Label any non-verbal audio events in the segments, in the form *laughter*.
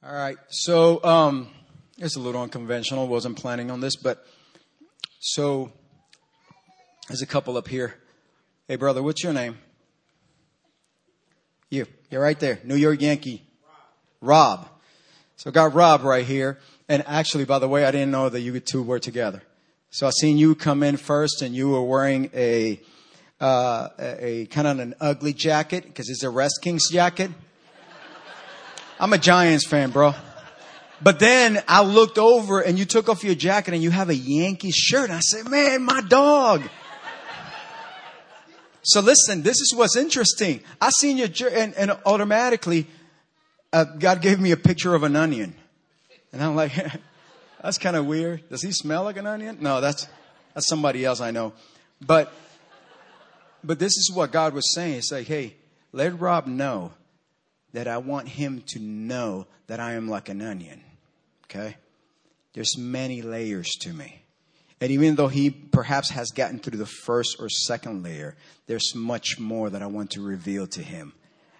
All right. So, um, it's a little unconventional. Wasn't planning on this, but so there's a couple up here. Hey, brother, what's your name? You. You're right there. New York Yankee. Rob. Rob. So got Rob right here. And actually, by the way, I didn't know that you two were together. So I seen you come in first and you were wearing a, uh, a, a kind of an ugly jacket because it's a Redskins jacket. I'm a Giants fan, bro. But then I looked over and you took off your jacket and you have a Yankee shirt. I said, man, my dog. So listen, this is what's interesting. I seen your and, and automatically, uh, God gave me a picture of an onion, and I'm like, *laughs* that's kind of weird. Does he smell like an onion? No, that's that's somebody else I know. But but this is what God was saying. It's like, hey, let Rob know that I want him to know that I am like an onion. Okay? There's many layers to me. And even though he perhaps has gotten through the first or second layer, there's much more that I want to reveal to him.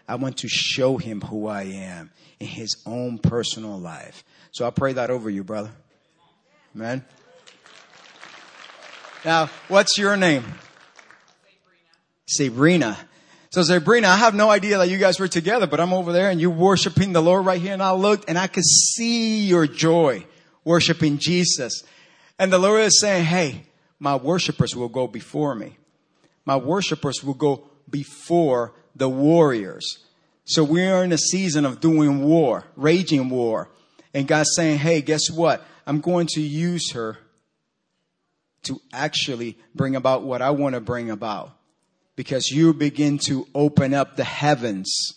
I want to show him who I am in his own personal life. So I pray that over you, brother. Amen. Now, what's your name? Sabrina. Sabrina. So Sabrina, I have no idea that you guys were together, but I'm over there and you're worshiping the Lord right here. And I looked and I could see your joy worshiping Jesus. And the Lord is saying, Hey, my worshipers will go before me. My worshipers will go before the warriors. So we are in a season of doing war, raging war. And God's saying, Hey, guess what? I'm going to use her to actually bring about what I want to bring about because you begin to open up the heavens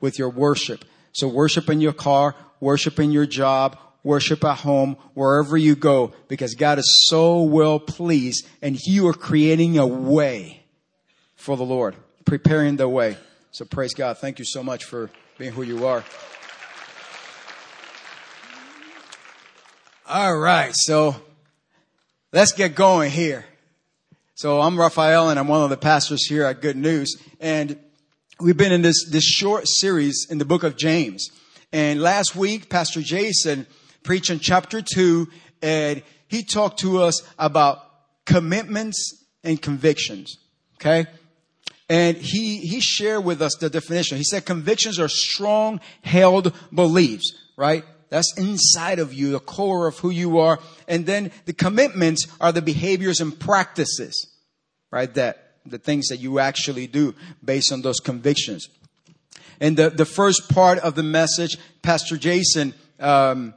with your worship. So worship in your car, worship in your job, worship at home, wherever you go, because God is so well pleased and you are creating a way for the Lord, preparing the way. So praise God. Thank you so much for being who you are. All right. So let's get going here. So I'm Raphael and I'm one of the pastors here at Good News. And we've been in this, this short series in the book of James. And last week, Pastor Jason preached in chapter two and he talked to us about commitments and convictions. Okay. And he, he shared with us the definition. He said convictions are strong held beliefs, right? That's inside of you, the core of who you are. And then the commitments are the behaviors and practices right? That the things that you actually do based on those convictions. And the, the first part of the message, Pastor Jason um,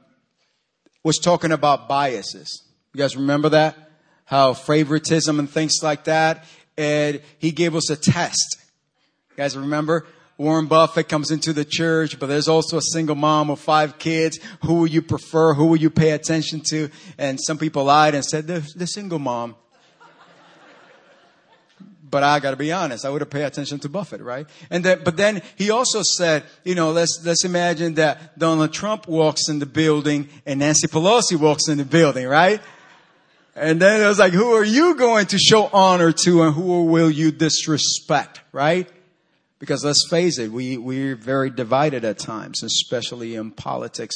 was talking about biases. You guys remember that? How favoritism and things like that. And he gave us a test. You guys remember? Warren Buffett comes into the church, but there's also a single mom of five kids. Who will you prefer? Who will you pay attention to? And some people lied and said, the, the single mom. But I got to be honest, I would have paid attention to Buffett, right? And then, but then he also said, you know, let's let's imagine that Donald Trump walks in the building and Nancy Pelosi walks in the building, right? And then it was like, who are you going to show honor to, and who will you disrespect, right? Because let's face it, we we're very divided at times, especially in politics.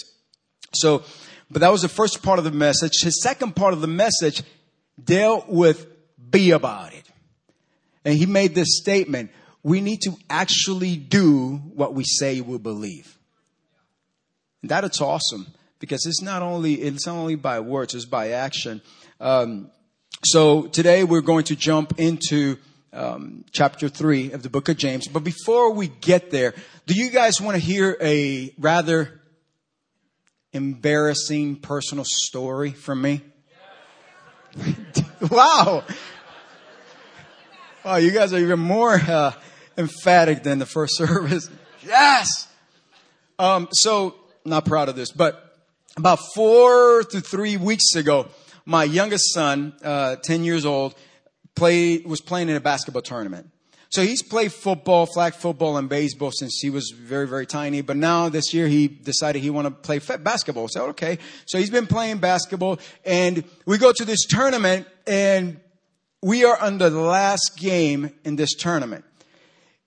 So, but that was the first part of the message. His second part of the message dealt with be about it. And he made this statement we need to actually do what we say we believe. And that it's awesome because it's not only it's not only by words, it's by action. Um, so today we're going to jump into um, chapter three of the book of James. But before we get there, do you guys want to hear a rather embarrassing personal story from me? *laughs* wow. Oh, you guys are even more uh, emphatic than the first *laughs* service. Yes. Um, so, not proud of this, but about four to three weeks ago, my youngest son, uh, ten years old, played was playing in a basketball tournament. So he's played football, flag football, and baseball since he was very, very tiny. But now this year he decided he wanted to play basketball. So okay, so he's been playing basketball, and we go to this tournament, and we are under the last game in this tournament.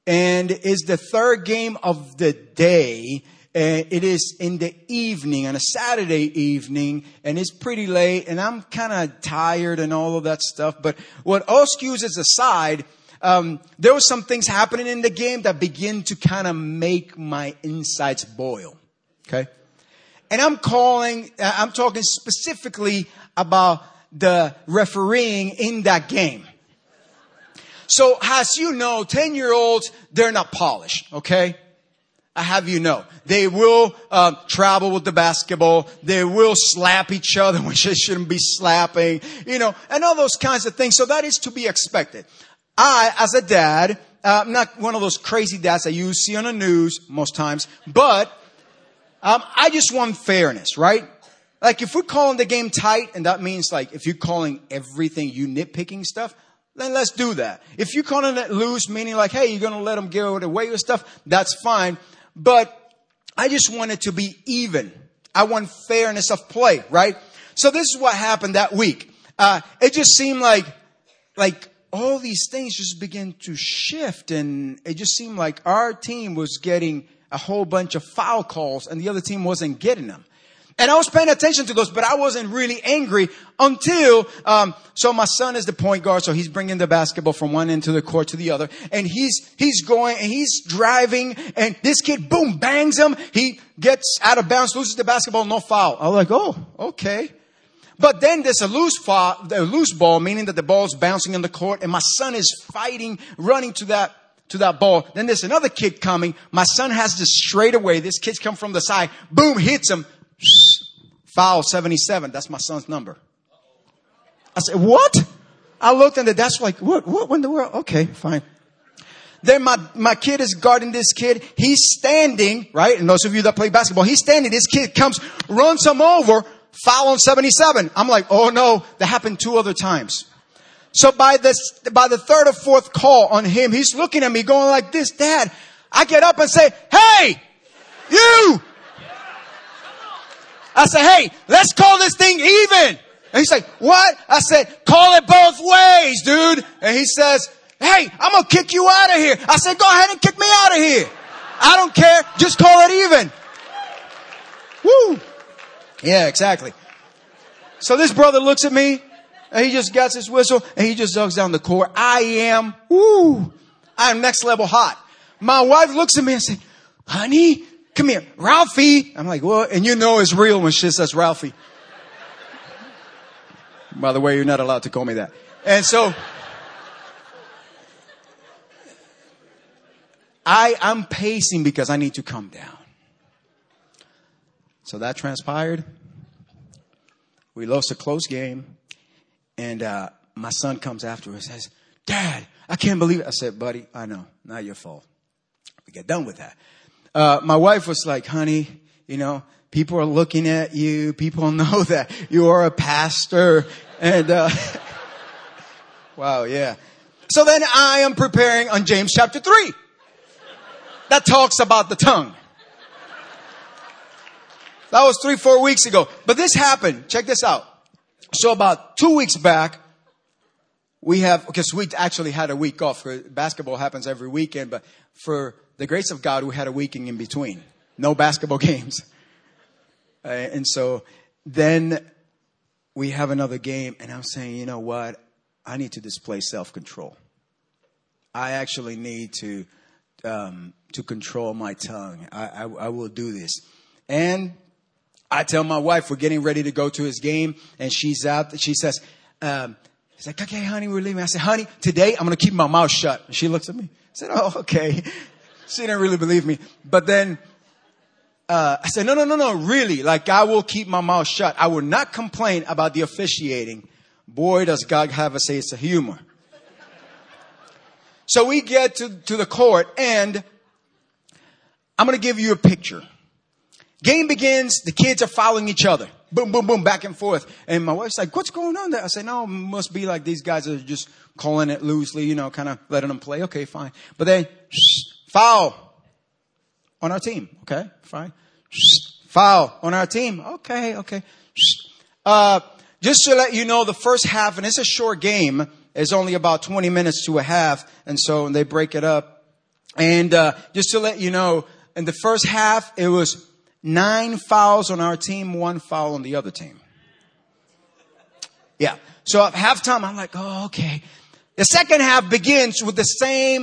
And it's the third game of the day. And it is in the evening, on a Saturday evening, and it's pretty late, and I'm kind of tired and all of that stuff. But what all excuses aside, um, there were some things happening in the game that begin to kind of make my insides boil. Okay. And I'm calling, uh, I'm talking specifically about the refereeing in that game. So as you know, 10 year olds, they're not polished, okay? I have you know. They will uh, travel with the basketball. They will slap each other, *laughs* which they shouldn't be slapping, you know, and all those kinds of things. So that is to be expected. I, as a dad, uh, I'm not one of those crazy dads that you see on the news most times, but um, I just want fairness, right? Like if we're calling the game tight, and that means like if you're calling everything you nitpicking stuff, then let's do that. If you're calling it loose, meaning like, hey, you're to let them get away with stuff, that's fine. But I just want it to be even. I want fairness of play, right? So this is what happened that week. Uh, it just seemed like, like all these things just began to shift and it just seemed like our team was getting a whole bunch of foul calls and the other team wasn't getting them. And I was paying attention to those, but I wasn't really angry until, um, so my son is the point guard, so he's bringing the basketball from one end to the court to the other, and he's, he's going, and he's driving, and this kid, boom, bangs him, he gets out of bounds, loses the basketball, no foul. I'm like, oh, okay. But then there's a loose fall, a loose ball, meaning that the ball's bouncing on the court, and my son is fighting, running to that, to that ball. Then there's another kid coming. My son has this straight away. This kid's come from the side. Boom, hits him. Foul 77. That's my son's number. I said, what? I looked and that's like, what, what in the world? Okay, fine. Then my, my kid is guarding this kid. He's standing, right? And those of you that play basketball, he's standing. This kid comes, runs him over, foul on 77. I'm like, oh no, that happened two other times. So by the, by the third or fourth call on him, he's looking at me going like this, dad, I get up and say, hey, you! I said, hey, let's call this thing even. And he's like, what? I said, call it both ways, dude. And he says, hey, I'm going to kick you out of here. I said, go ahead and kick me out of here. I don't care. Just call it even. Woo. Yeah, exactly. So this brother looks at me and he just gets his whistle and he just ducks down the court. I am, woo, I'm next level hot. My wife looks at me and says, honey, come here, Ralphie. I'm like, well, And you know it's real when she says Ralphie. By the way, you're not allowed to call me that. And so, I, I'm pacing because I need to calm down. So that transpired. We lost a close game. And uh, my son comes after and says, Dad, I can't believe it. I said, buddy, I know, not your fault. We get done with that. Uh, my wife was like, honey, you know, people are looking at you. People *laughs* know that you are a pastor. And, uh, *laughs* wow, yeah. So then I am preparing on James chapter 3. That talks about the tongue. That was three, four weeks ago. But this happened. Check this out. So about two weeks back, we have, because we actually had a week off. Basketball happens every weekend, but for the grace of God, we had a weekend in between. No basketball *laughs* games. Uh, and so then we have another game, and I'm saying, you know what? I need to display self control. I actually need to um, to control my tongue. I, I, I will do this. And I tell my wife we're getting ready to go to his game, and she's out. She says, um, "She's like, okay, honey, we're leaving." I said, "Honey, today I'm going to keep my mouth shut." And she looks at me. I said, "Oh, okay." She didn't really believe me, but then uh, I said, "No, no, no, no, really. Like, I will keep my mouth shut. I will not complain about the officiating." Boy, does God have a sense of humor. so we get to, to the court, and I'm going to give you a picture. Game begins, the kids are following each other. Boom, boom, boom, back and forth. And my wife's like, what's going on there? I said, no, must be like these guys are just calling it loosely, you know, kind of letting them play. Okay, fine. But then, foul on our team. Okay, fine. Foul on our team. Okay, okay. Uh, just to let you know, the first half, and it's a short game, is only about 20 minutes to a half. And so they break it up. And, uh, just to let you know, in the first half, it was nine fouls on our team, one foul on the other team. Yeah. So at halftime, I'm like, oh, okay. The second half begins with the same,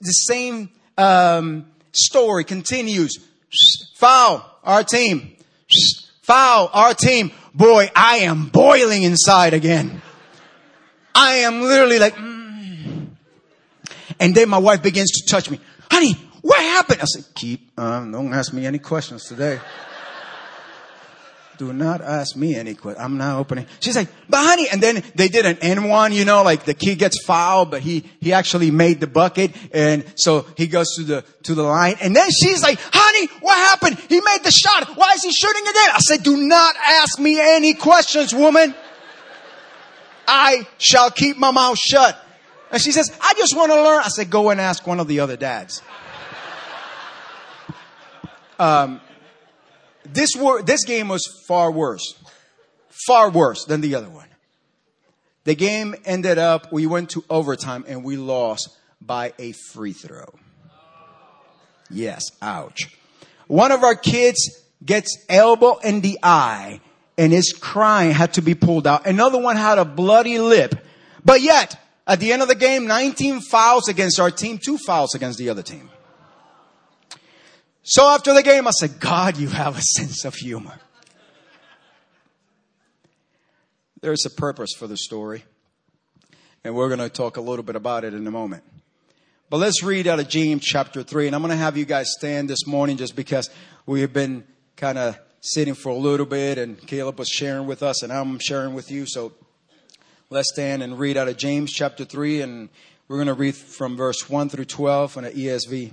the same, um, story continues. Foul, our team. Foul, our team. Boy, I am boiling inside again. I am literally like, mm. and then my wife begins to touch me. Honey, what happened? I said, keep, um, don't ask me any questions today. Do not ask me any questions. I'm not opening. She's like, but honey, and then they did an and-one, you know, like the kid gets fouled, but he, he actually made the bucket. And so he goes to the, to the line. And then she's like, honey, what happened? He made the shot. Why is he shooting again? I said, do not ask me any questions, woman. I shall keep my mouth shut. And she says, I just want to learn. I said, go and ask one of the other dads. Um, this, this game was far worse. Far worse than the other one. The game ended up, we went to overtime and we lost by a free throw. Yes, ouch. One of our kids gets elbow in the eye and is crying, had to be pulled out. Another one had a bloody lip. But yet, at the end of the game, 19 fouls against our team, two fouls against the other team. So after the game, I said, God, you have a *laughs* sense of humor. There's a purpose for the story. And we're going to talk a little bit about it in a moment. But let's read out of James chapter 3. And I'm going to have you guys stand this morning just because we have been kind of sitting for a little bit and Caleb was sharing with us and I'm sharing with you. So let's stand and read out of James chapter 3. And we're going to read from verse 1 through 12 in the ESV.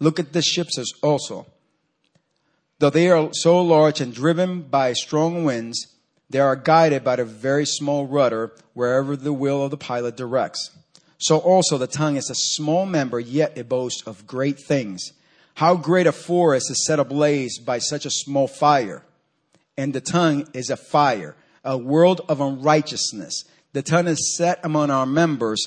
Look at the ships also. Though they are so large and driven by strong winds, they are guided by a very small rudder wherever the will of the pilot directs. So also the tongue is a small member, yet it boasts of great things. How great a forest is set ablaze by such a small fire. And the tongue is a fire, a world of unrighteousness. The tongue is set among our members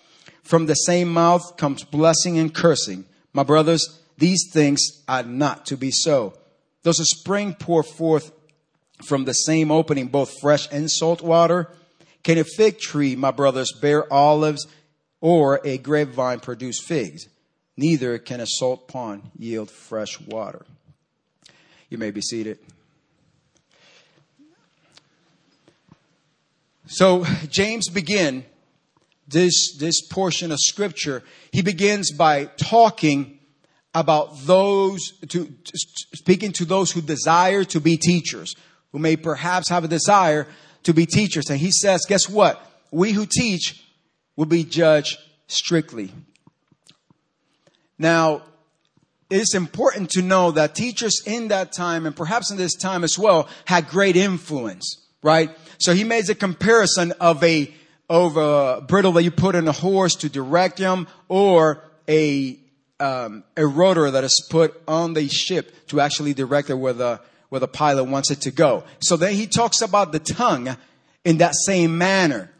From the same mouth comes blessing and cursing. My brothers, these things are not to be so. Does a spring pour forth from the same opening both fresh and salt water? Can a fig tree, my brothers, bear olives or a grapevine produce figs? Neither can a salt pond yield fresh water. You may be seated. So James begin this, this portion of scripture, he begins by talking about those, to, speaking to those who desire to be teachers, who may perhaps have a desire to be teachers. And he says, guess what? We who teach will be judged strictly. Now, it is important to know that teachers in that time, and perhaps in this time as well, had great influence, right? So he makes a comparison of a of a bridle that you put in a horse to direct him or a, um, a rudder that is put on the ship to actually direct it where the, where the pilot wants it to go. So then he talks about the tongue in that same manner.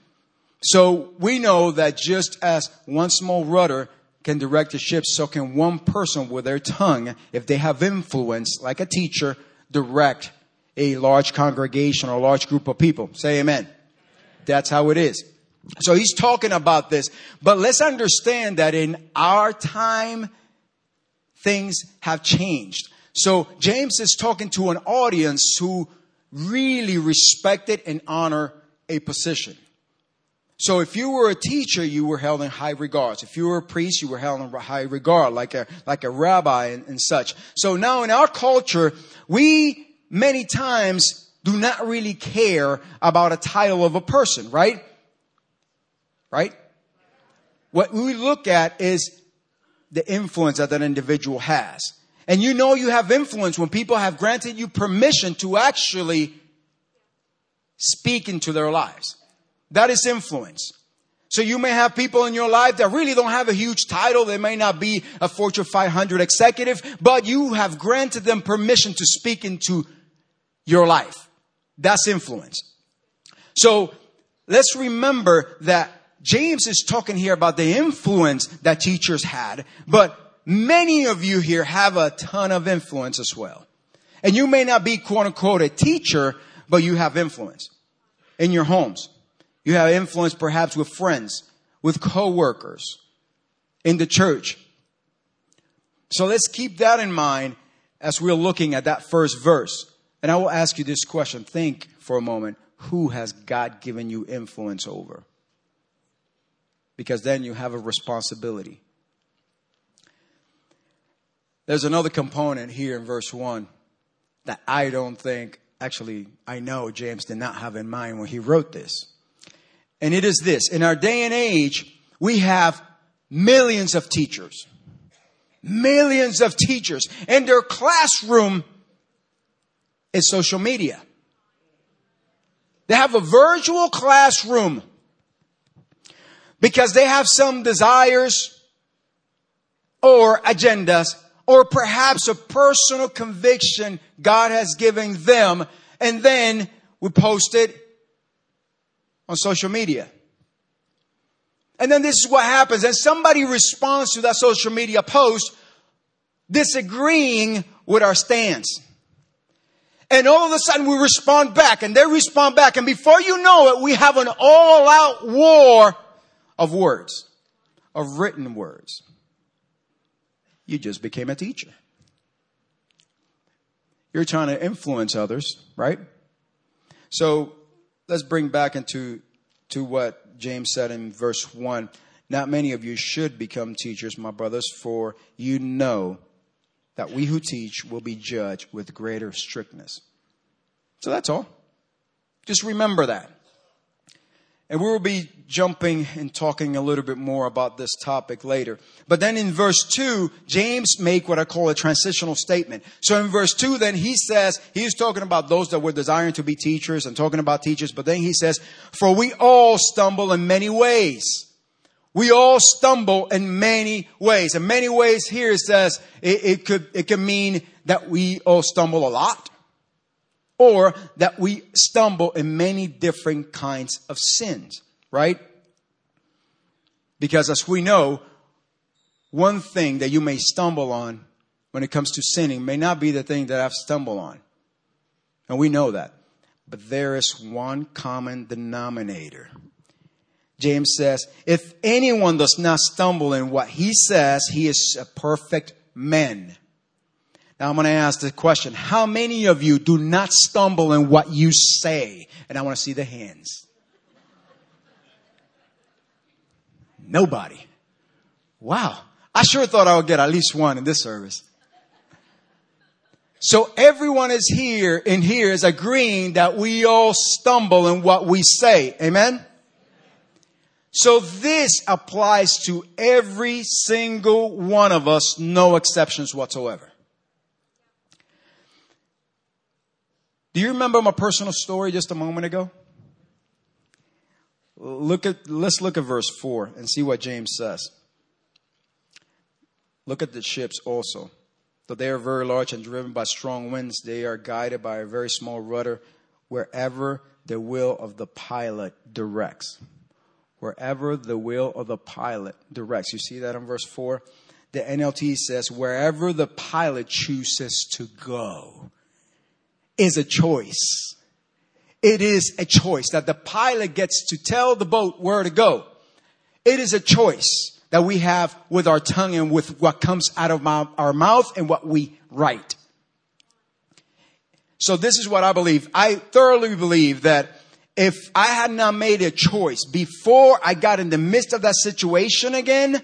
So we know that just as one small rudder can direct a ship, so can one person with their tongue, if they have influence, like a teacher, direct a large congregation or a large group of people. Say amen. That's how it is. So he's talking about this. But let's understand that in our time, things have changed. So James is talking to an audience who really respected and honor a position. So if you were a teacher, you were held in high regards. If you were a priest, you were held in high regard, like a, like a rabbi and, and such. So now in our culture, we many times do not really care about a title of a person, right? Right? What we look at is the influence that that individual has. And you know you have influence when people have granted you permission to actually speak into their lives. That is influence. So you may have people in your life that really don't have a huge title. They may not be a Fortune 500 executive, but you have granted them permission to speak into your life. That's influence. So let's remember that James is talking here about the influence that teachers had, but many of you here have a ton of influence as well. And you may not be quote unquote a teacher, but you have influence in your homes. You have influence perhaps with friends, with coworkers, in the church. So let's keep that in mind as we're looking at that first verse. And I will ask you this question. Think for a moment. Who has God given you influence over? Because then you have a responsibility. There's another component here in verse 1 that I don't think, actually, I know James did not have in mind when he wrote this. And it is this in our day and age, we have millions of teachers. Millions of teachers. And their classroom is social media. They have a virtual classroom because they have some desires or agendas or perhaps a personal conviction God has given them, and then we post it on social media. And then this is what happens, and somebody responds to that social media post disagreeing with our stance. And all of a sudden we respond back, and they respond back, and before you know it, we have an all out war of words, of written words you just became a teacher. You're trying to influence others, right? So let's bring back into to what James said in verse 1. Not many of you should become teachers, my brothers, for you know that we who teach will be judged with greater strictness. So that's all. Just remember that. And we will be jumping and talking a little bit more about this topic later. But then in verse 2, James make what I call a transitional statement. So in verse 2, then he says, he's talking about those that were desiring to be teachers and talking about teachers, but then he says, for we all stumble in many ways. We all stumble in many ways. In many ways here it says, it, it could, it can mean that we all stumble a lot or that we stumble in many different kinds of sins, right? Because as we know, one thing that you may stumble on when it comes to sinning may not be the thing that I've stumbled on. And we know that. But there is one common denominator. James says, if anyone does not stumble in what he says, he is a perfect man now I'm going to ask the question, how many of you do not stumble in what you say? And I want to see the hands. Nobody. Wow. I sure thought I would get at least one in this service. So everyone is here in here is agreeing that we all stumble in what we say. Amen? So this applies to every single one of us, no exceptions whatsoever. Do you remember my personal story just a moment ago? Look at, let's look at verse 4 and see what James says. Look at the ships also. Though they are very large and driven by strong winds, they are guided by a very small rudder wherever the will of the pilot directs. Wherever the will of the pilot directs. You see that in verse 4? The NLT says, wherever the pilot chooses to go is a choice. It is a choice that the pilot gets to tell the boat where to go. It is a choice that we have with our tongue and with what comes out of our mouth and what we write. So this is what I believe. I thoroughly believe that if I had not made a choice before I got in the midst of that situation again,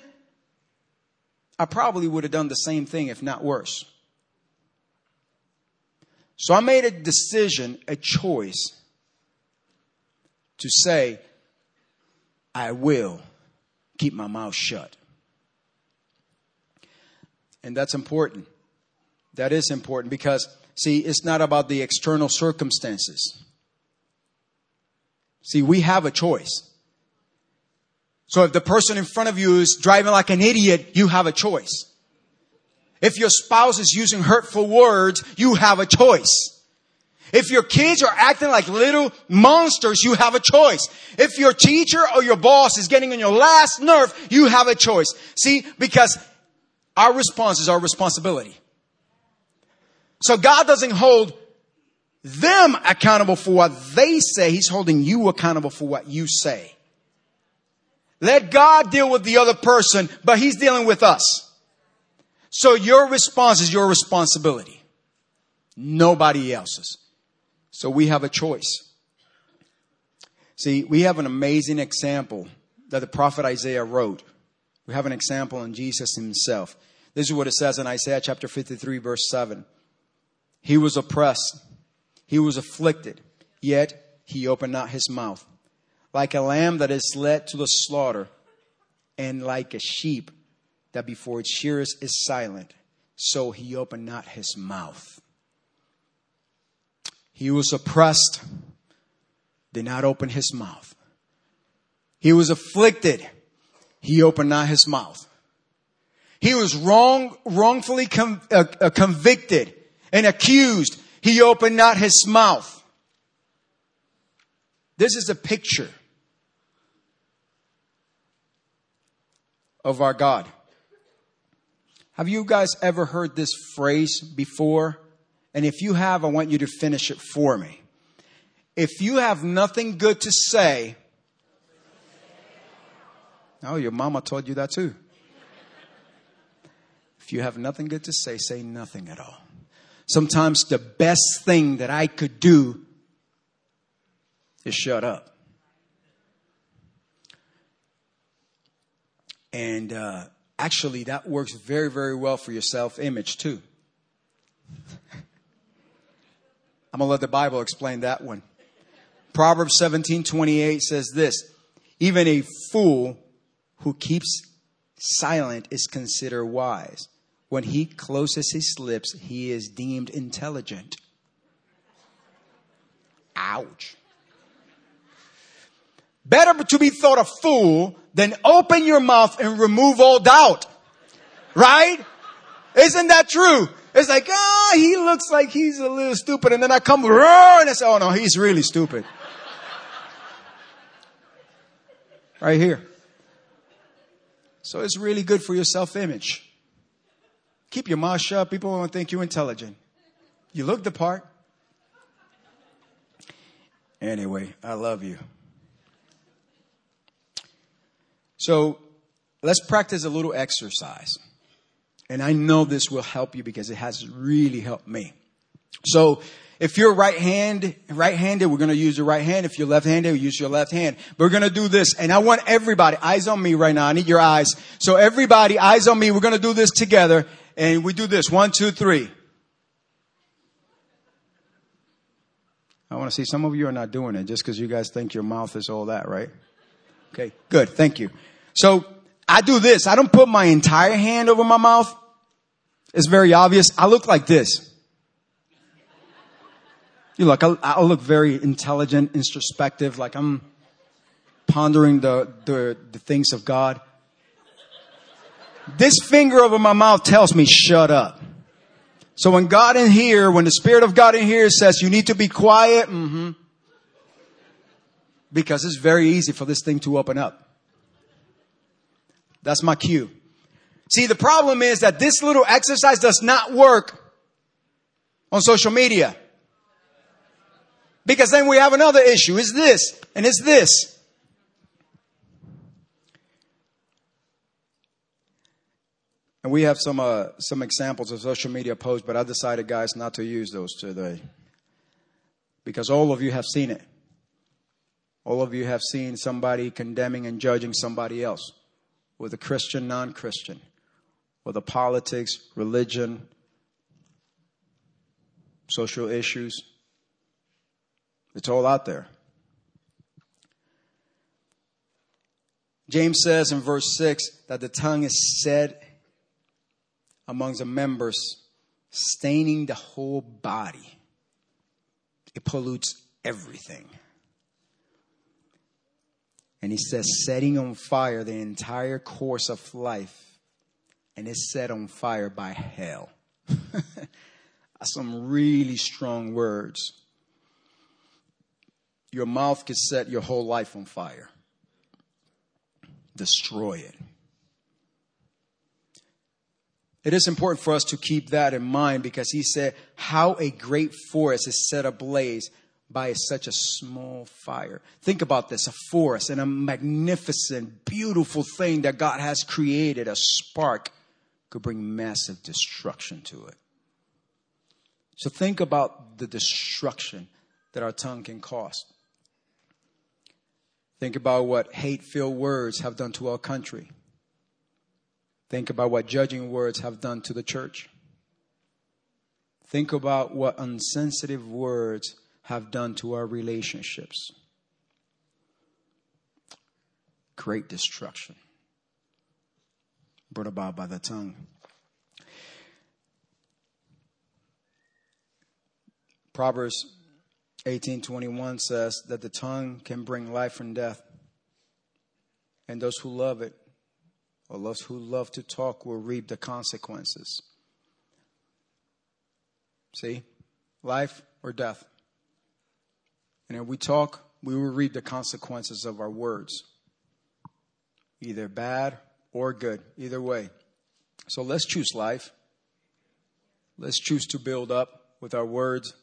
I probably would have done the same thing, if not worse. So I made a decision, a choice to say, I will keep my mouth shut. And that's important. That is important because See, it's not about the external circumstances. See, we have a choice. So if the person in front of you is driving like an idiot, you have a choice. If your spouse is using hurtful words, you have a choice. If your kids are acting like little monsters, you have a choice. If your teacher or your boss is getting on your last nerve, you have a choice. See, because our response is our responsibility. So God doesn't hold them accountable for what they say. He's holding you accountable for what you say. Let God deal with the other person, but He's dealing with us. So your response is your responsibility. Nobody else's. So we have a choice. See, we have an amazing example that the prophet Isaiah wrote. We have an example in Jesus himself. This is what it says in Isaiah chapter 53 verse 7. He was oppressed. He was afflicted. Yet he opened not his mouth. Like a lamb that is led to the slaughter, and like a sheep that before its shearers is silent, so he opened not his mouth. He was oppressed, did not open his mouth. He was afflicted, he opened not his mouth. He was wrong, wrongfully com, uh, uh, convicted, and accused, he opened not his mouth. This is a picture of our God. Have you guys ever heard this phrase before? And if you have, I want you to finish it for me. If you have nothing good to say, oh, your mama told you that too. If you have nothing good to say, say nothing at all. Sometimes the best thing that I could do is shut up. And uh, actually, that works very, very well for your self image, too. *laughs* I'm going to let the Bible explain that one. Proverbs 17 28 says this Even a fool who keeps silent is considered wise. When he closes his lips, he is deemed intelligent. Ouch. Better to be thought a fool than open your mouth and remove all doubt. Right? Isn't that true? It's like, ah, oh, he looks like he's a little stupid. And then I come, and I say, oh no, he's really stupid. right here. So it's really good for your self image. Keep your mouth shut. People won't think you're intelligent. You look the part. Anyway, I love you. So let's practice a little exercise. And I know this will help you because it has really helped me. So if you're right hand, right-handed, we're going to use your right hand. If you're left-handed, we use your left hand. We're going to do this. And I want everybody, eyes on me right now. I need your eyes. So everybody, eyes on me. We're going to do this together. And we do this. One, two, three. I want to see some of you are not doing it just because you guys think your mouth is all that, right? Okay, good. Thank you. So I do this. I don't put my entire hand over my mouth. It's very obvious. I look like this. You look, I, I look very intelligent, introspective, like I'm pondering the, the, the things of God. This finger over my mouth tells me, shut up. So when God in here, when the Spirit of God in here says you need to be quiet, mm-hmm, because it's very easy for this thing to open up. That's my cue. See, the problem is that this little exercise does not work on social media. Because then we have another issue. Is this and it's this. And we have some uh, some examples of social media posts, but I decided, guys, not to use those today. Because all of you have seen it. All of you have seen somebody condemning and judging somebody else, whether Christian, non Christian, whether politics, religion, social issues. It's all out there. James says in verse 6 that the tongue is set amongst the members, staining the whole body. It pollutes everything. And he says, setting on fire the entire course of life, and it's set on fire by hell. *laughs* some really strong words. Your mouth could set your whole life on fire, destroy it. It is important for us to keep that in mind because he said, How a great forest is set ablaze by such a small fire. Think about this a forest and a magnificent, beautiful thing that God has created, a spark, could bring massive destruction to it. So think about the destruction that our tongue can cause. Think about what hate filled words have done to our country. Think about what judging words have done to the church. Think about what unsensitive words have done to our relationships. Great destruction brought about by the tongue. Proverbs 18:21 says that the tongue can bring life and death. And those who love it or those who love to talk will reap the consequences. See? Life or death. And if we talk, we will reap the consequences of our words. Either bad or good, either way. So let's choose life. Let's choose to build up with our words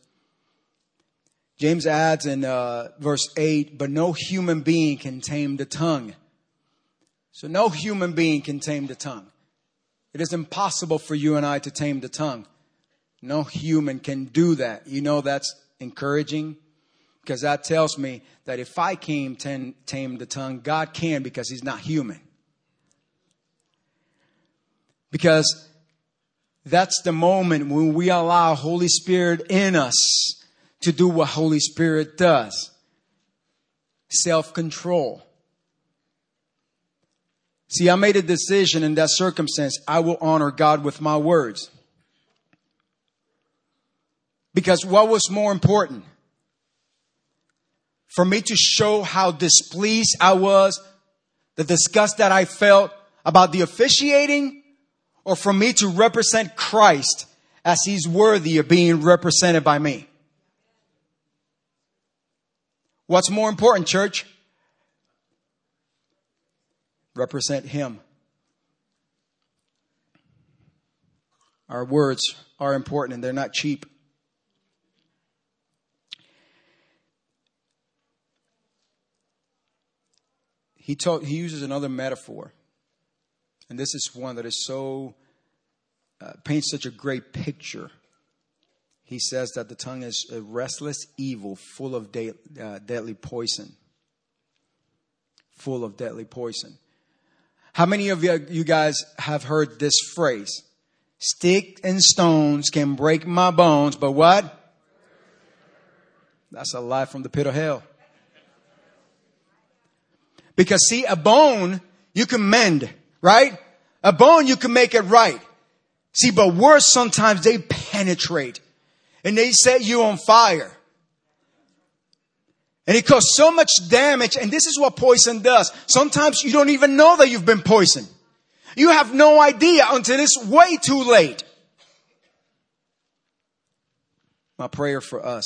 James adds in uh, verse 8, but no human being can tame the tongue. So no human being can tame the tongue. It is impossible for you and I to tame the tongue. No human can do that. You know that's encouraging because that tells me that if I can tame the tongue, God can because he's not human. Because that's the moment when we allow Holy Spirit in us to do what Holy Spirit does. Self-control. See, I made a decision in that circumstance. I will honor God with my words. Because what was more important? For me to show how displeased I was, the disgust that I felt about the officiating, or for me to represent Christ as he's worthy of being represented by me? What's more important, church? Represent Him. Our words are important and they're not cheap. He, he uses another metaphor. And this is one that is so, uh, paints such a great picture he says that the tongue is a restless evil full of de- uh, deadly poison. Full of deadly poison. How many of you guys have heard this phrase? Stick and stones can break my bones, but what? That's a lie from the pit of hell. Because see, a bone you can mend, right? A bone you can make it right. See, but words sometimes they penetrate and they set you on fire. And it causes so much damage. And this is what poison does. Sometimes you don't even know that you've been poisoned. You have no idea until it's way too late. My prayer for us,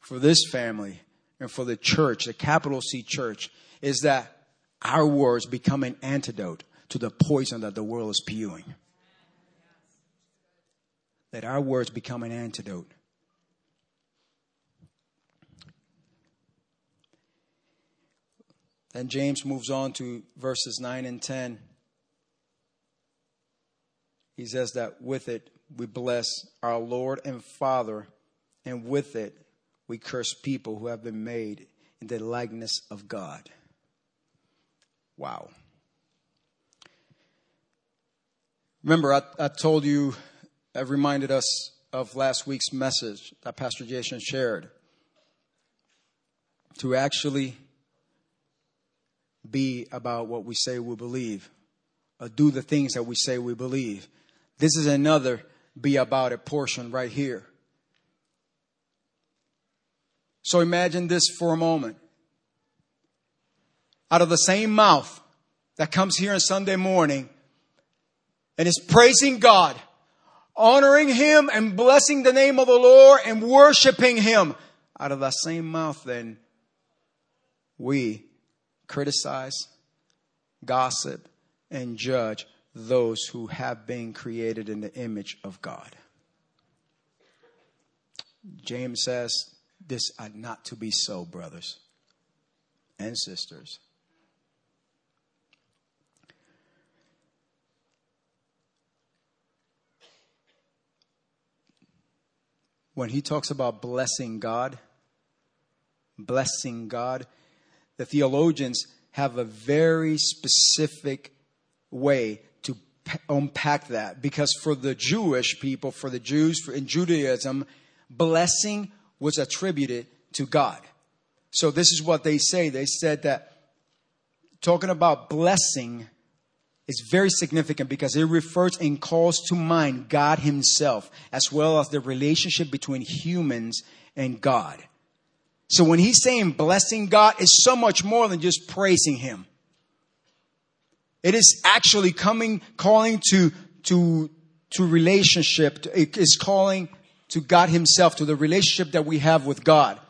for this family, and for the church, the capital C church, is that our words become an antidote to the poison that the world is spewing. Let our words become an antidote. Then James moves on to verses 9 and 10. He says that with it we bless our Lord and Father, and with it we curse people who have been made in the likeness of God. Wow. Remember, I, I told you, I reminded us of last week's message that Pastor Jason shared. To actually be about what we say we believe, or do the things that we say we believe. This is another be about it portion right here. So imagine this for a moment. Out of the same mouth that comes here on Sunday morning and is praising God, honoring Him and blessing the name of the Lord and worshiping Him. Out of that same mouth, then, we criticize, gossip, and judge those who have been created in the image of God. James says, This ought not to be so, brothers and sisters. When he talks about blessing God, blessing God, the theologians have a very specific way to unpack that because for the Jewish people, for the Jews, for, in Judaism, blessing was attributed to God. So this is what they say. They said that talking about blessing is very significant because it refers and calls to mind God Himself as well as the relationship between humans and God. So when he's saying blessing God, is so much more than just praising him. It is actually coming, calling to, to, to relationship. It is calling to God himself, to the relationship that we have with God.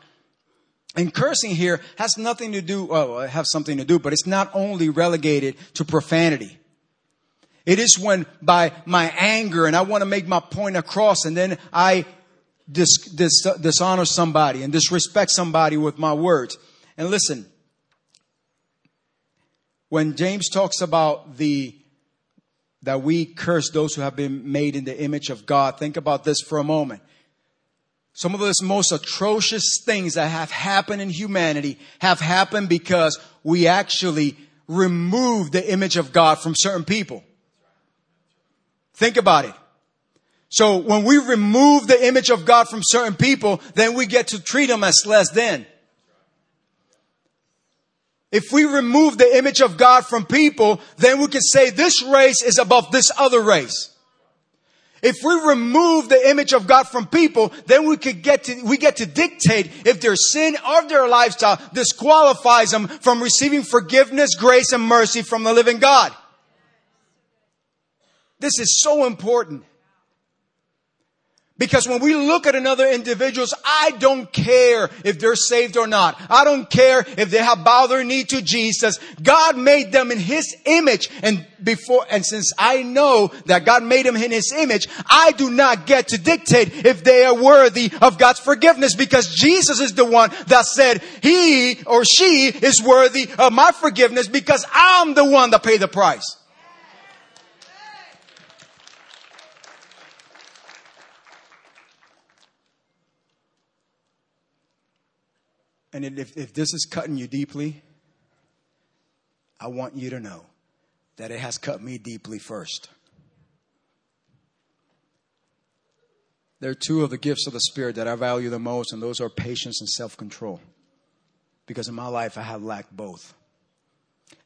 And cursing here has nothing to do, oh, well, it has something to do, but it's not only relegated to profanity. It is when by my anger and I want to make my point across and then I dis, dis, dishonor somebody and disrespect somebody with my words. And listen, when James talks about the that we curse those who have been made in the image of God, think about this for a moment. Some of the most atrocious things that have happened in humanity have happened because we actually removed the image of God from certain people. Think about it. So when we remove the image of God from certain people, then we get to treat them as less than. If we remove the image of God from people, then we can say this race is above this other race. If we remove the image of God from people, then we could get to, we get to dictate if their sin or their lifestyle disqualifies them from receiving forgiveness, grace, and mercy from the living God. This is so important. Because when we look at another individuals, I don't care if they're saved or not. I don't care if they have bowed their knee to Jesus. God made them in His image. And before, and since I know that God made them in His image, I do not get to dictate if they are worthy of God's forgiveness because Jesus is the one that said he or she is worthy of my forgiveness because I'm the one that paid the price. And if, if this is cutting you deeply, I want you to know that it has cut me deeply first. There are two of the gifts of the Spirit that I value the most, and those are patience and self control. Because in my life, I have lacked both.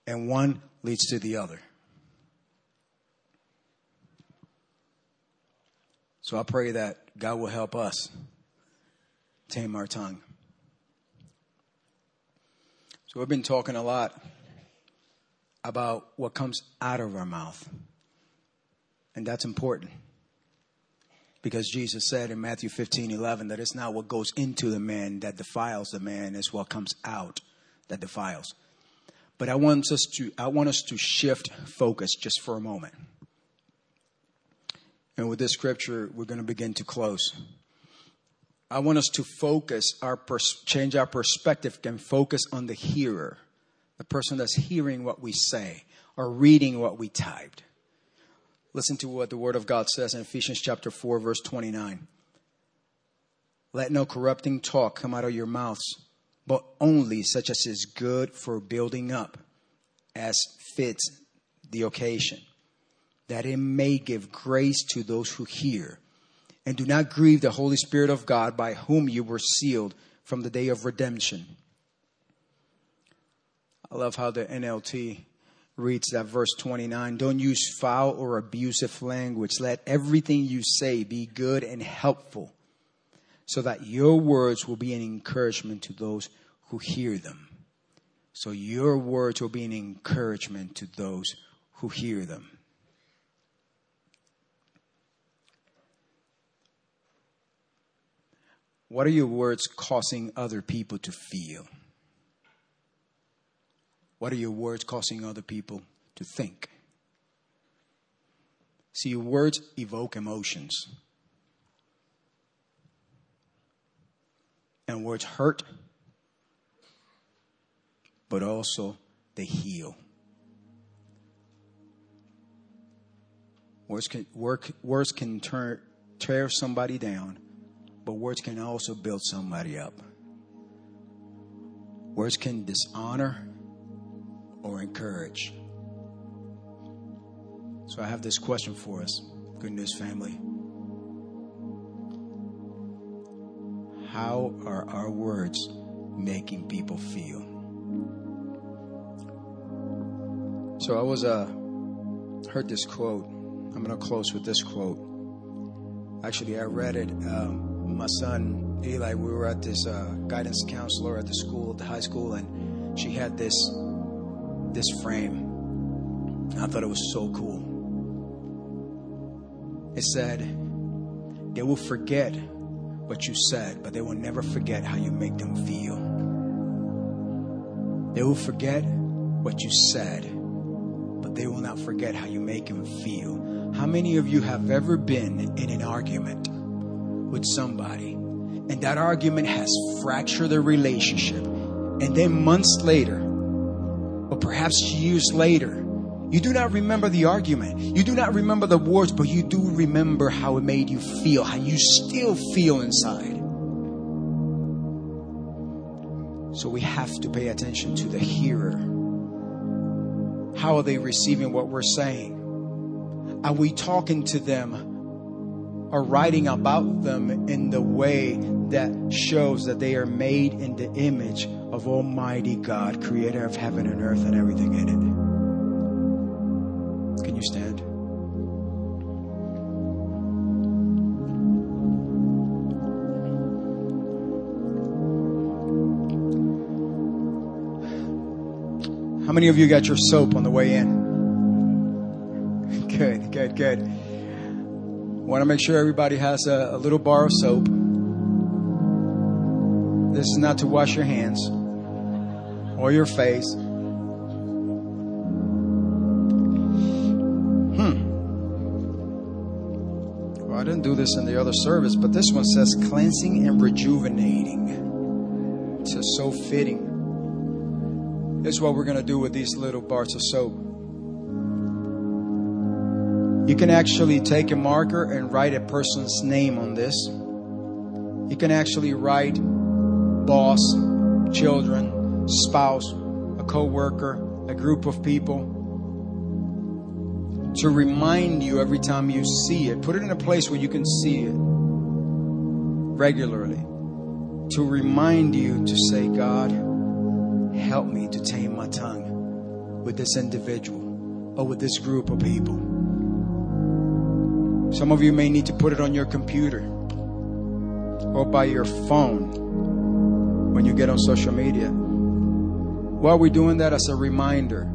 And one leads to the other. So I pray that God will help us tame our tongue. So we've been talking a lot about what comes out of our mouth. And that's important. Because Jesus said in Matthew 15, 11 that it's not what goes into the man that defiles the man, it's what comes out that defiles. But I want us to I want us to shift focus just for a moment. And with this scripture, we're going to begin to close. I want us to focus our pers- change our perspective and focus on the hearer, the person that's hearing what we say or reading what we typed. Listen to what the Word of God says in Ephesians chapter 4, verse 29. Let no corrupting talk come out of your mouths, but only such as is good for building up, as fits the occasion, that it may give grace to those who hear. And do not grieve the Holy Spirit of God, by whom you were sealed from the day of redemption. I love how the NLT reads that verse 29 Don't use foul or abusive language. Let everything you say be good and helpful, so that your words will be an encouragement to those who hear them. So your words will be an encouragement to those who hear them. What are your words causing other people to feel? What are your words causing other people to think? See, words evoke emotions. And words hurt, but also they heal. Words can, work, words can turn, tear somebody down, but words can also build somebody up. Words can dishonor or encourage. So I have this question for us, Good News family. How are our words making people feel? So I was uh heard this quote. I'm going to close with this quote. Actually, I read it. Um, my son Eli, we were at this uh, guidance counselor at the school, at the high school, and she had this this frame. I thought it was so cool. It said, They will forget what you said, but they will never forget how you make them feel. They will forget what you said, but they will not forget how you make them feel. How many of you have ever been in an argument with somebody and that argument has fractured the relationship? And then months later, or perhaps years later, you do not remember the argument. You do not remember the words, but you do remember how it made you feel, how you still feel inside. So we have to pay attention to the hearer. How are they receiving what we're saying? Are we talking to them or writing about them in the way that shows that they are made in the image of Almighty God, creator of heaven and earth and everything in it? Can you stand? How many of you got your soap on the way in? *laughs* Good, good, good. Want to make sure everybody has a, a little bar of soap. This is not to wash your hands or your face. Hmm. Well, I didn't do this in the other service, but this one says cleansing and rejuvenating. It's just so fitting. This is what we're going to do with these little bars of soap. You can actually take a marker and write a person's name on this. You can actually write boss, children, spouse, a co-worker, a group of people to remind you every time you see it. Put it in a place where you can see it regularly. To remind you to say, God, help me to tame my tongue with this individual or with this group of people. Some of you may need to put it on your computer or by your phone when you get on social media. Why are we're doing that as a reminder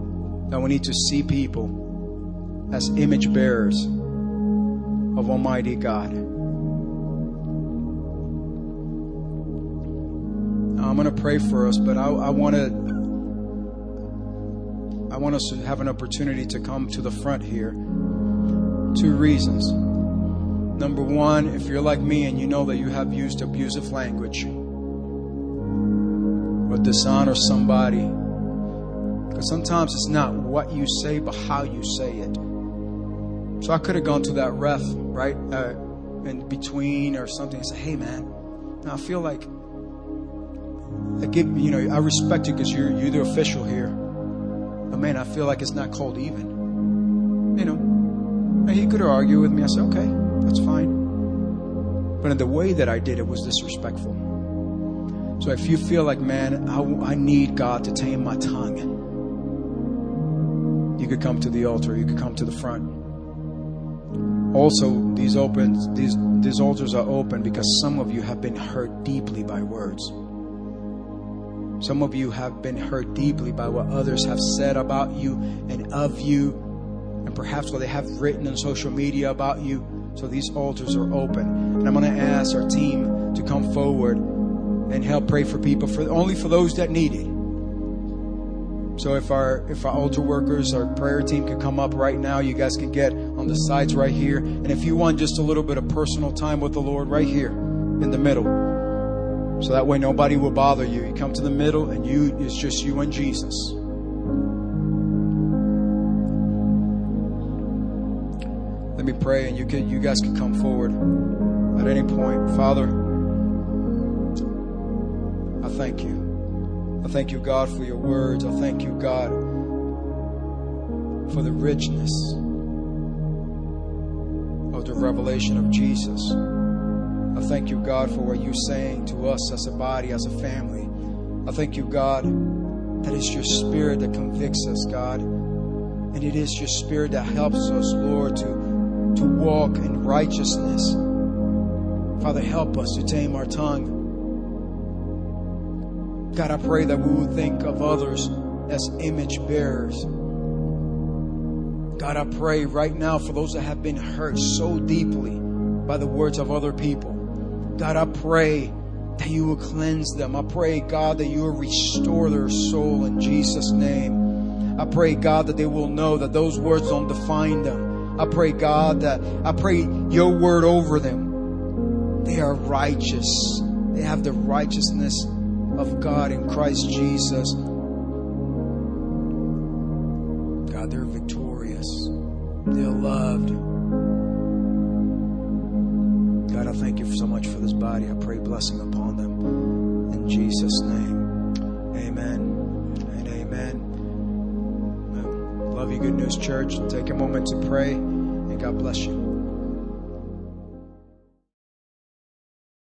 that we need to see people as image bearers of Almighty God. Now, I'm going to pray for us, but I, I want to. I want us to have an opportunity to come to the front here. Two reasons. Number one, if you're like me and you know that you have used abusive language or dishonor somebody, because sometimes it's not what you say, but how you say it. So I could have gone to that ref, right, uh, in between or something and said, hey man, Now, I feel like I give you know I respect you because you're you're the official here, but man, I feel like it's not called even. You know, and he could argue with me. I said, okay, that's fine. But in the way that I did it was disrespectful. So if you feel like, man, I, I need God to tame my tongue, you could come to the altar. You could come to the front. Also, these open these these altars are open because some of you have been hurt deeply by words. Some of you have been hurt deeply by what others have said about you and of you, and perhaps what they have written on social media about you. So these altars are open. And I'm going to ask our team to come forward and help pray for people for only for those that need it. So if our if our altar workers, our prayer team could come up right now, you guys can get on the sides right here. And if you want just a little bit of personal time with the Lord right here in the middle. So that way nobody will bother you. You come to the middle and you it's just you and Jesus. Me pray and you can you guys can come forward at any point. Father, I thank you. I thank you, God, for your words. I thank you, God, for the richness of the revelation of Jesus. I thank you, God, for what you're saying to us as a body, as a family. I thank you, God, that it's your spirit that convicts us, God. And it is your spirit that helps us, Lord, to, to walk in righteousness. Father, help us to tame our tongue. God, I pray that we would think of others as image bearers. God, I pray right now for those that have been hurt so deeply by the words of other people. God, I pray that you will cleanse them. I pray, God, that you will restore their soul in Jesus' name. I pray, God, that they will know that those words don't define them. I pray, God, that I pray your word over them. They are righteous. They have the righteousness of God in Christ Jesus. God, they're victorious. They're loved. God, I thank you so much for this body. I pray blessing upon them. In Jesus' name. Amen Love you, Good News Church. Take a moment to pray, and God bless you.